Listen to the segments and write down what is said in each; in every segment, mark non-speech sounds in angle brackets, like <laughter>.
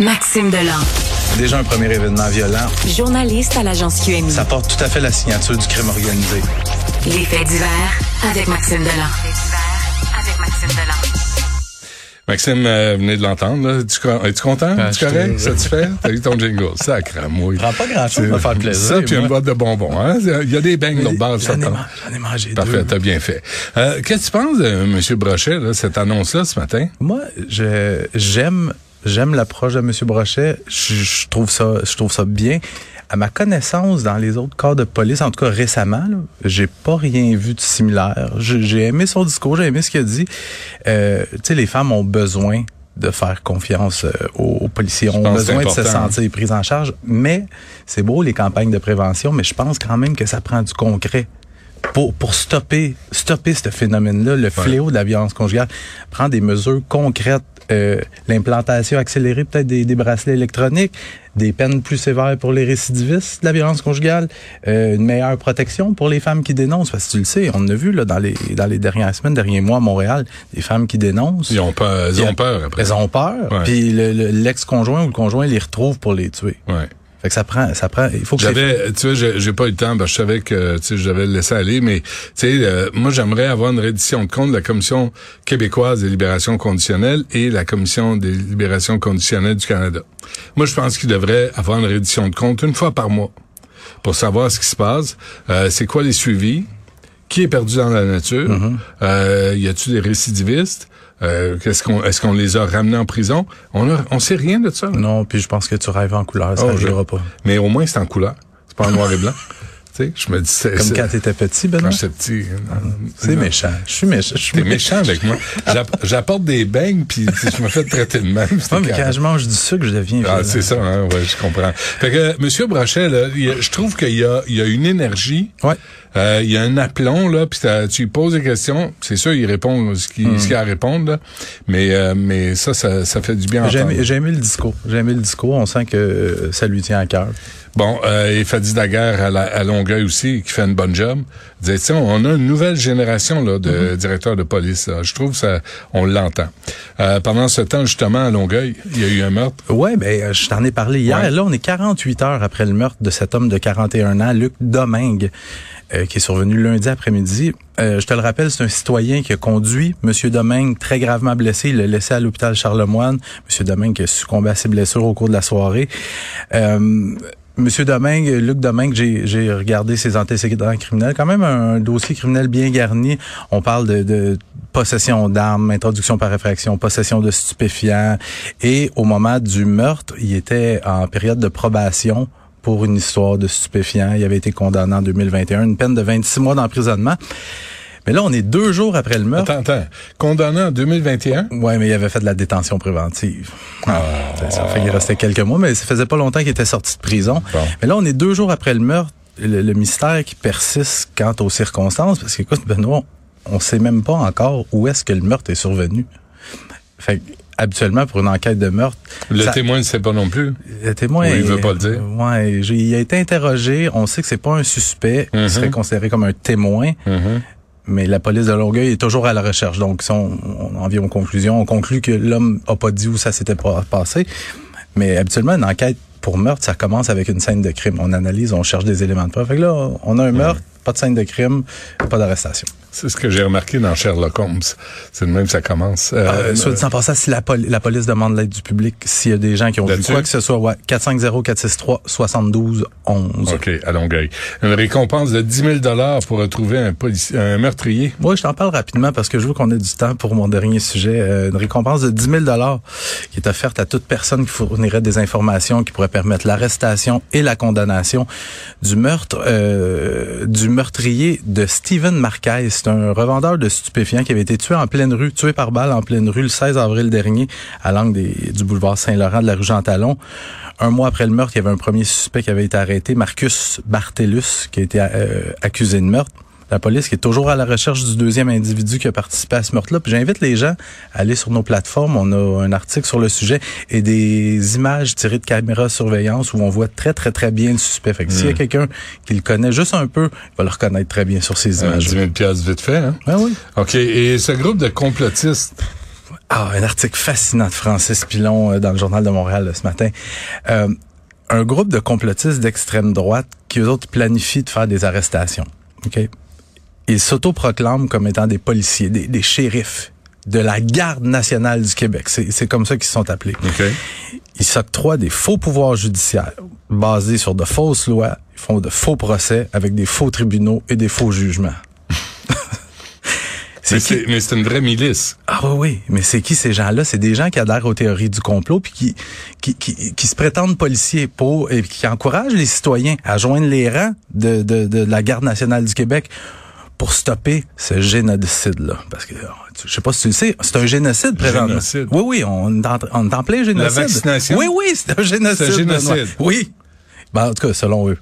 Maxime Delan. Déjà un premier événement violent. Journaliste à l'agence QMI. Ça porte tout à fait la signature du crime organisé. Les faits divers avec Maxime Delan. avec Maxime Delan. Maxime euh, venez de l'entendre. Es-tu content? Ah, Es-tu correct? te- Satisfait? T'as eu ton jingle. Sacre mouille. Prends pas grand-chose pour faire plaisir. Ça, puis une boîte de bonbons. Hein? Il y a des beignes l'autre base. J'en ai, ai mangé Parfait, t'as bien fait. Euh, Qu'est-ce que tu penses de M. Brochet, là, cette annonce-là ce matin? Moi, je j'aime j'aime l'approche de M. Brochet. Je, je trouve ça je trouve ça bien. À ma connaissance, dans les autres corps de police, en tout cas récemment, j'ai pas rien vu de similaire. J'ai aimé son discours, j'ai aimé ce qu'il a dit. Euh, tu sais, les femmes ont besoin de faire confiance euh, aux, aux policiers, ont besoin de se important. sentir prises en charge. Mais c'est beau les campagnes de prévention, mais je pense quand même que ça prend du concret pour, pour stopper, stopper ce phénomène-là, le fléau de la violence conjugale, prendre des mesures concrètes, euh, l'implantation accélérée peut-être des, des bracelets électroniques, des peines plus sévères pour les récidivistes de la violence conjugale, euh, une meilleure protection pour les femmes qui dénoncent. Parce que tu le sais, on a vu là, dans, les, dans les dernières semaines, derniers mois à Montréal, des femmes qui dénoncent. Ils ont peur, ils ont peur après. Elles ont peur. Puis le- le- l'ex-conjoint ou le conjoint les retrouve pour les tuer. Ouais. Fait que ça prend, ça prend, il faut que J'avais, tu vois, j'ai- pas eu le temps, parce que je savais que, tu sais, je devais le laisser aller, mais, tu sais, euh, moi, j'aimerais avoir une reddition de compte de la Commission québécoise des libérations conditionnelles et la Commission des libérations conditionnelles du Canada. Moi, je pense qu'il devrait avoir une reddition de compte une fois par mois pour savoir ce qui se passe, euh, c'est quoi les suivis, qui est perdu dans la nature, Mm-hmm. euh, y a-tu des récidivistes, euh, qu'on, est-ce qu'on les a ramenés en prison? On a, on sait rien de ça. là. non, puis je pense que tu rêves en couleur, ça Oh, n'arrivera je- pas. Mais au moins, c'est en couleur. C'est pas en noir et blanc. <laughs> je me dis, c'est, Comme c'est- quand t'étais petit, Benoît? quand j'étais petit. non, C'est non. méchant. Je suis méchant. Je suis méchant avec moi. J'app- J'apporte des beignes, puis je me fais traiter de même. mais quand je mange du sucre, je deviens Ah, c'est ça, hein, ouais, je comprends. Fait que, Monsieur Brochet, là, a- je trouve qu'il y a, il y a une énergie, Ouais. euh, il y a un aplomb, là, puis tu lui poses des questions, c'est sûr, il répond ce qu'il ce qu'il a à répondre, là, mais, euh, mais ça, ça, ça fait du bien J'ai aimé, j'ai aimé le discours. J'ai aimé le discours. On sent que euh, ça lui tient à cœur. Bon, euh, et Fadi Daguerre à, la- à Longueuil aussi, qui fait une bonne job. Disait, on a une nouvelle génération là, de directeurs de police. là. Je trouve ça, on l'entend. Euh, pendant ce temps, justement, à Longueuil, il y a eu un meurtre. Ouais, ben euh, je t'en ai parlé hier. Ouais. Là, on est 48 heures après le meurtre de cet homme de 41 ans, Luc Domingue, euh, qui est survenu lundi après-midi. Euh, je te le rappelle, c'est un citoyen qui a conduit Monsieur Domingue très gravement blessé. Il l'a laissé à l'hôpital Charlemagne. Monsieur Domingue qui a succombé à ses blessures au cours de la soirée. Euh, Monsieur Domingue, Luc Domingue, j'ai regardé ses antécédents criminels. Quand même un dossier criminel bien garni. On parle de, de possession d'armes, introduction par effraction, possession de stupéfiants. Et au moment du meurtre, il était en période de probation pour une histoire de stupéfiants. Il avait été condamné en 2021, une peine de 26 mois d'emprisonnement. Mais là, on est deux jours après le meurtre. Attends, attends. Condamné en 2021? Ouais, mais il avait fait de la détention préventive. Ah, ça fait qu'il restait quelques mois, mais ça faisait pas longtemps qu'il était sorti de prison. Bon. Mais là, on est deux jours après le meurtre. Le, le mystère qui persiste quant aux circonstances, parce qu'écoute, Benoît, on sait même pas encore où est-ce que le meurtre est survenu. Fait que, habituellement, pour une enquête de meurtre, Le ça- témoin ne sait pas non plus. le témoin. Oui, il veut pas le dire. Ouais, il a été interrogé. On sait que c'est pas un suspect. Il serait considéré comme un témoin. Mhm. Mais la police de Longueuil est toujours à la recherche. Donc, si on, on en vient aux conclusions, on conclut que l'homme a pas dit où ça s'était pas passé. Mais habituellement, une enquête pour meurtre, ça commence avec une scène de crime. On analyse, on cherche des éléments de preuve. Fait que là, on a un meurtre, pas de scène de crime, pas d'arrestation. C'est ce que j'ai remarqué dans Sherlock Holmes. C'est de même que ça commence. Euh, Euh, soit dit en passant, si la, poli- la police demande l'aide du public, s'il y a des gens qui ont vu quoi que ce soit, ouais, 450-463-72-11. OK, à Longueuil. Une récompense de 10 000 pour retrouver un, un meurtrier. Moi, je t'en parle rapidement parce que je veux qu'on ait du temps pour mon dernier sujet. Euh, une récompense de 10 000 qui est offerte à toute personne qui fournirait des informations qui pourraient permettre l'arrestation et la condamnation du meurtre euh, du meurtrier de Steven Marquez. C'est un revendeur de stupéfiants qui avait été tué en pleine rue, tué par balle en pleine rue le 16 avril dernier à l'angle du boulevard Saint-Laurent de la rue Jean Talon. Un mois après le meurtre, il y avait un premier suspect qui avait été arrêté, Marcus Bartellus, qui a été euh, accusé de meurtre. La police qui est toujours à la recherche du deuxième individu qui a participé à ce meurtre-là. Puis j'invite les gens à aller sur nos plateformes. On a un article sur le sujet et des images tirées de caméras de surveillance où on voit très, très, très bien le suspect. Fait que s'il y a quelqu'un qui le connaît juste un peu, il va le reconnaître très bien sur ces Euh, images. 10 000 piastres vite fait. Hein? Ah oui. OK. Et ce groupe de complotistes, Ah, un article fascinant de Francis Pilon euh, dans le Journal de Montréal là, ce matin. Euh, un groupe de complotistes d'extrême droite qui, eux autres, planifient de faire des arrestations. OK? Ils s'autoproclament comme étant des policiers, des, des shérifs de la Garde nationale du Québec. C'est comme ça qu'ils sont appelés. OK. Ils s'octroient des faux pouvoirs judiciaires basés sur de fausses lois. Ils font de faux procès avec des faux tribunaux et des faux jugements. <laughs> Mais C'est mais une vraie milice. Ah oui, oui, mais c'est qui ces gens-là? C'est des gens qui adhèrent aux théories du complot puis qui, qui, qui, qui se prétendent policiers pour, et qui encouragent les citoyens à joindre les rangs de, de, de la Garde nationale du Québec pour stopper ce génocide-là. Parce que, je sais pas si tu le sais, c'est un génocide présentement. Génocide. Oui, oui, on est en, on est en plein génocide. vaccination? Oui, oui, c'est un génocide. C'est un génocide. Oui. Ben, en tout cas, selon eux.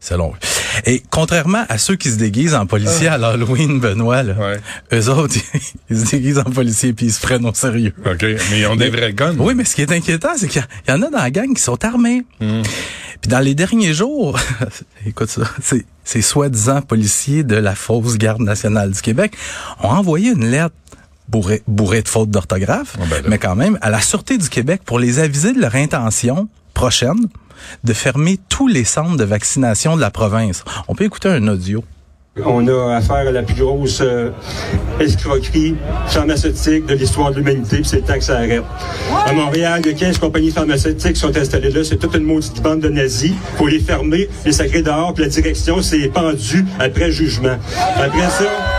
Selon eux. Et contrairement à ceux qui se déguisent en policiers à l'Halloween, Benoît, là, Ah. Ouais. eux autres, <laughs> ils se déguisent en policiers puis ils se prennent au sérieux. OK. Mais ils ont des vrais guns. Oui, mais ce qui est inquiétant, c'est qu'il y en a dans la gang qui sont armés. Hmm. Puis dans les derniers jours, <laughs> écoute ça, c'est ces soi-disant policiers de la fausse garde nationale du Québec ont envoyé une lettre bourrée, bourrée de fautes d'orthographe, Oh, ben mais quand même à la Sûreté du Québec pour les aviser de leur intention prochaine de fermer tous les centres de vaccination de la province. On peut écouter un audio. On a affaire à la plus grosse euh, escroquerie pharmaceutique de l'histoire de l'humanité, puis c'est le temps que ça arrête. À Montréal, il y a 15 compagnies pharmaceutiques qui sont installées là. C'est toute une maudite bande de nazis. faut les fermer, les sacrer dehors, puis la direction s'est pendue après jugement. Après ça...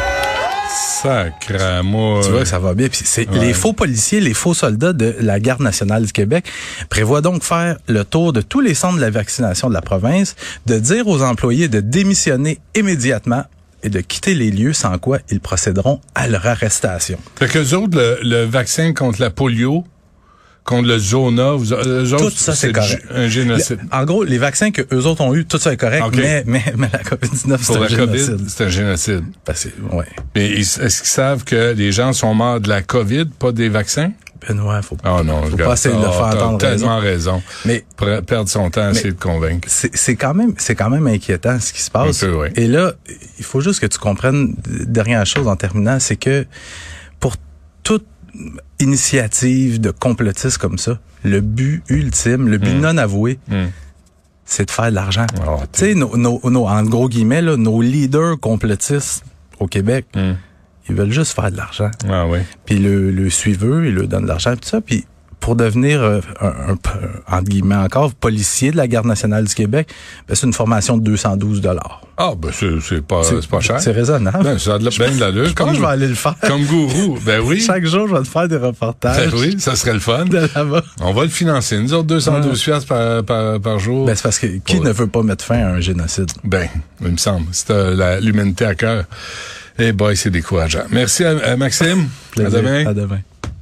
Tu vois que ça va bien. Puis c'est Ouais. les faux policiers, les faux soldats de la Garde nationale du Québec prévoient donc faire le tour de tous les centres de la vaccination de la province, de dire aux employés de démissionner immédiatement et de quitter les lieux, sans quoi ils procéderont à leur arrestation. Fait que autres, le, le vaccin contre la polio, contre le zona, vous, autres, Tout ça, c'est correct. un génocide. Le- en gros, les vaccins que eux autres ont eu, tout ça est correct, mais, mais, mais la COVID-19, c'est un génocide. c'est un génocide. Ouais. Mais est-ce qu'ils savent que les gens sont morts de la COVID, pas des vaccins? Benoît, faut, Oh non, faut pas essayer de le oh, faire t'as entendre tellement raison. Mais Pre- Perdre son temps à essayer de convaincre. c'est quand même c'est quand même inquiétant ce qui se passe. Peu, oui. Et là, il faut juste que tu comprennes dernière chose en terminant, c'est que initiative de complotiste comme ça, le but ultime, le but non avoué, Hmm. c'est de faire de l'argent. Oh, tu sais, nos, nos, nos- en gros guillemets, là, nos leaders complotistes au Québec, Hmm. ils veulent juste faire de l'argent. Ah oui. Puis le, le suiveux, il leur donne de l'argent, puis ça. Puis pour devenir, euh, un, un- entre guillemets encore, policier de la Garde nationale du Québec, ben, c'est une formation de 212 dollars. Ah, ben c'est pas, c'est pas cher. C'est raisonnable. Ben, ça a de la, ben de l'allure. je pense que je vais aller le faire. Comme gourou. Ben oui. Chaque jour, je vais te faire des Ben reportages oui, ça serait le fun. de. On va le financer. Nous autres, 212 piastres par, par, par jour. Ben, c'est parce que qui ne veut pas mettre fin à un génocide? Ben, il me semble. C'est euh, la- l'humanité à cœur. Eh boy, c'est décourageant. Merci à, à Maxime. À demain. À demain.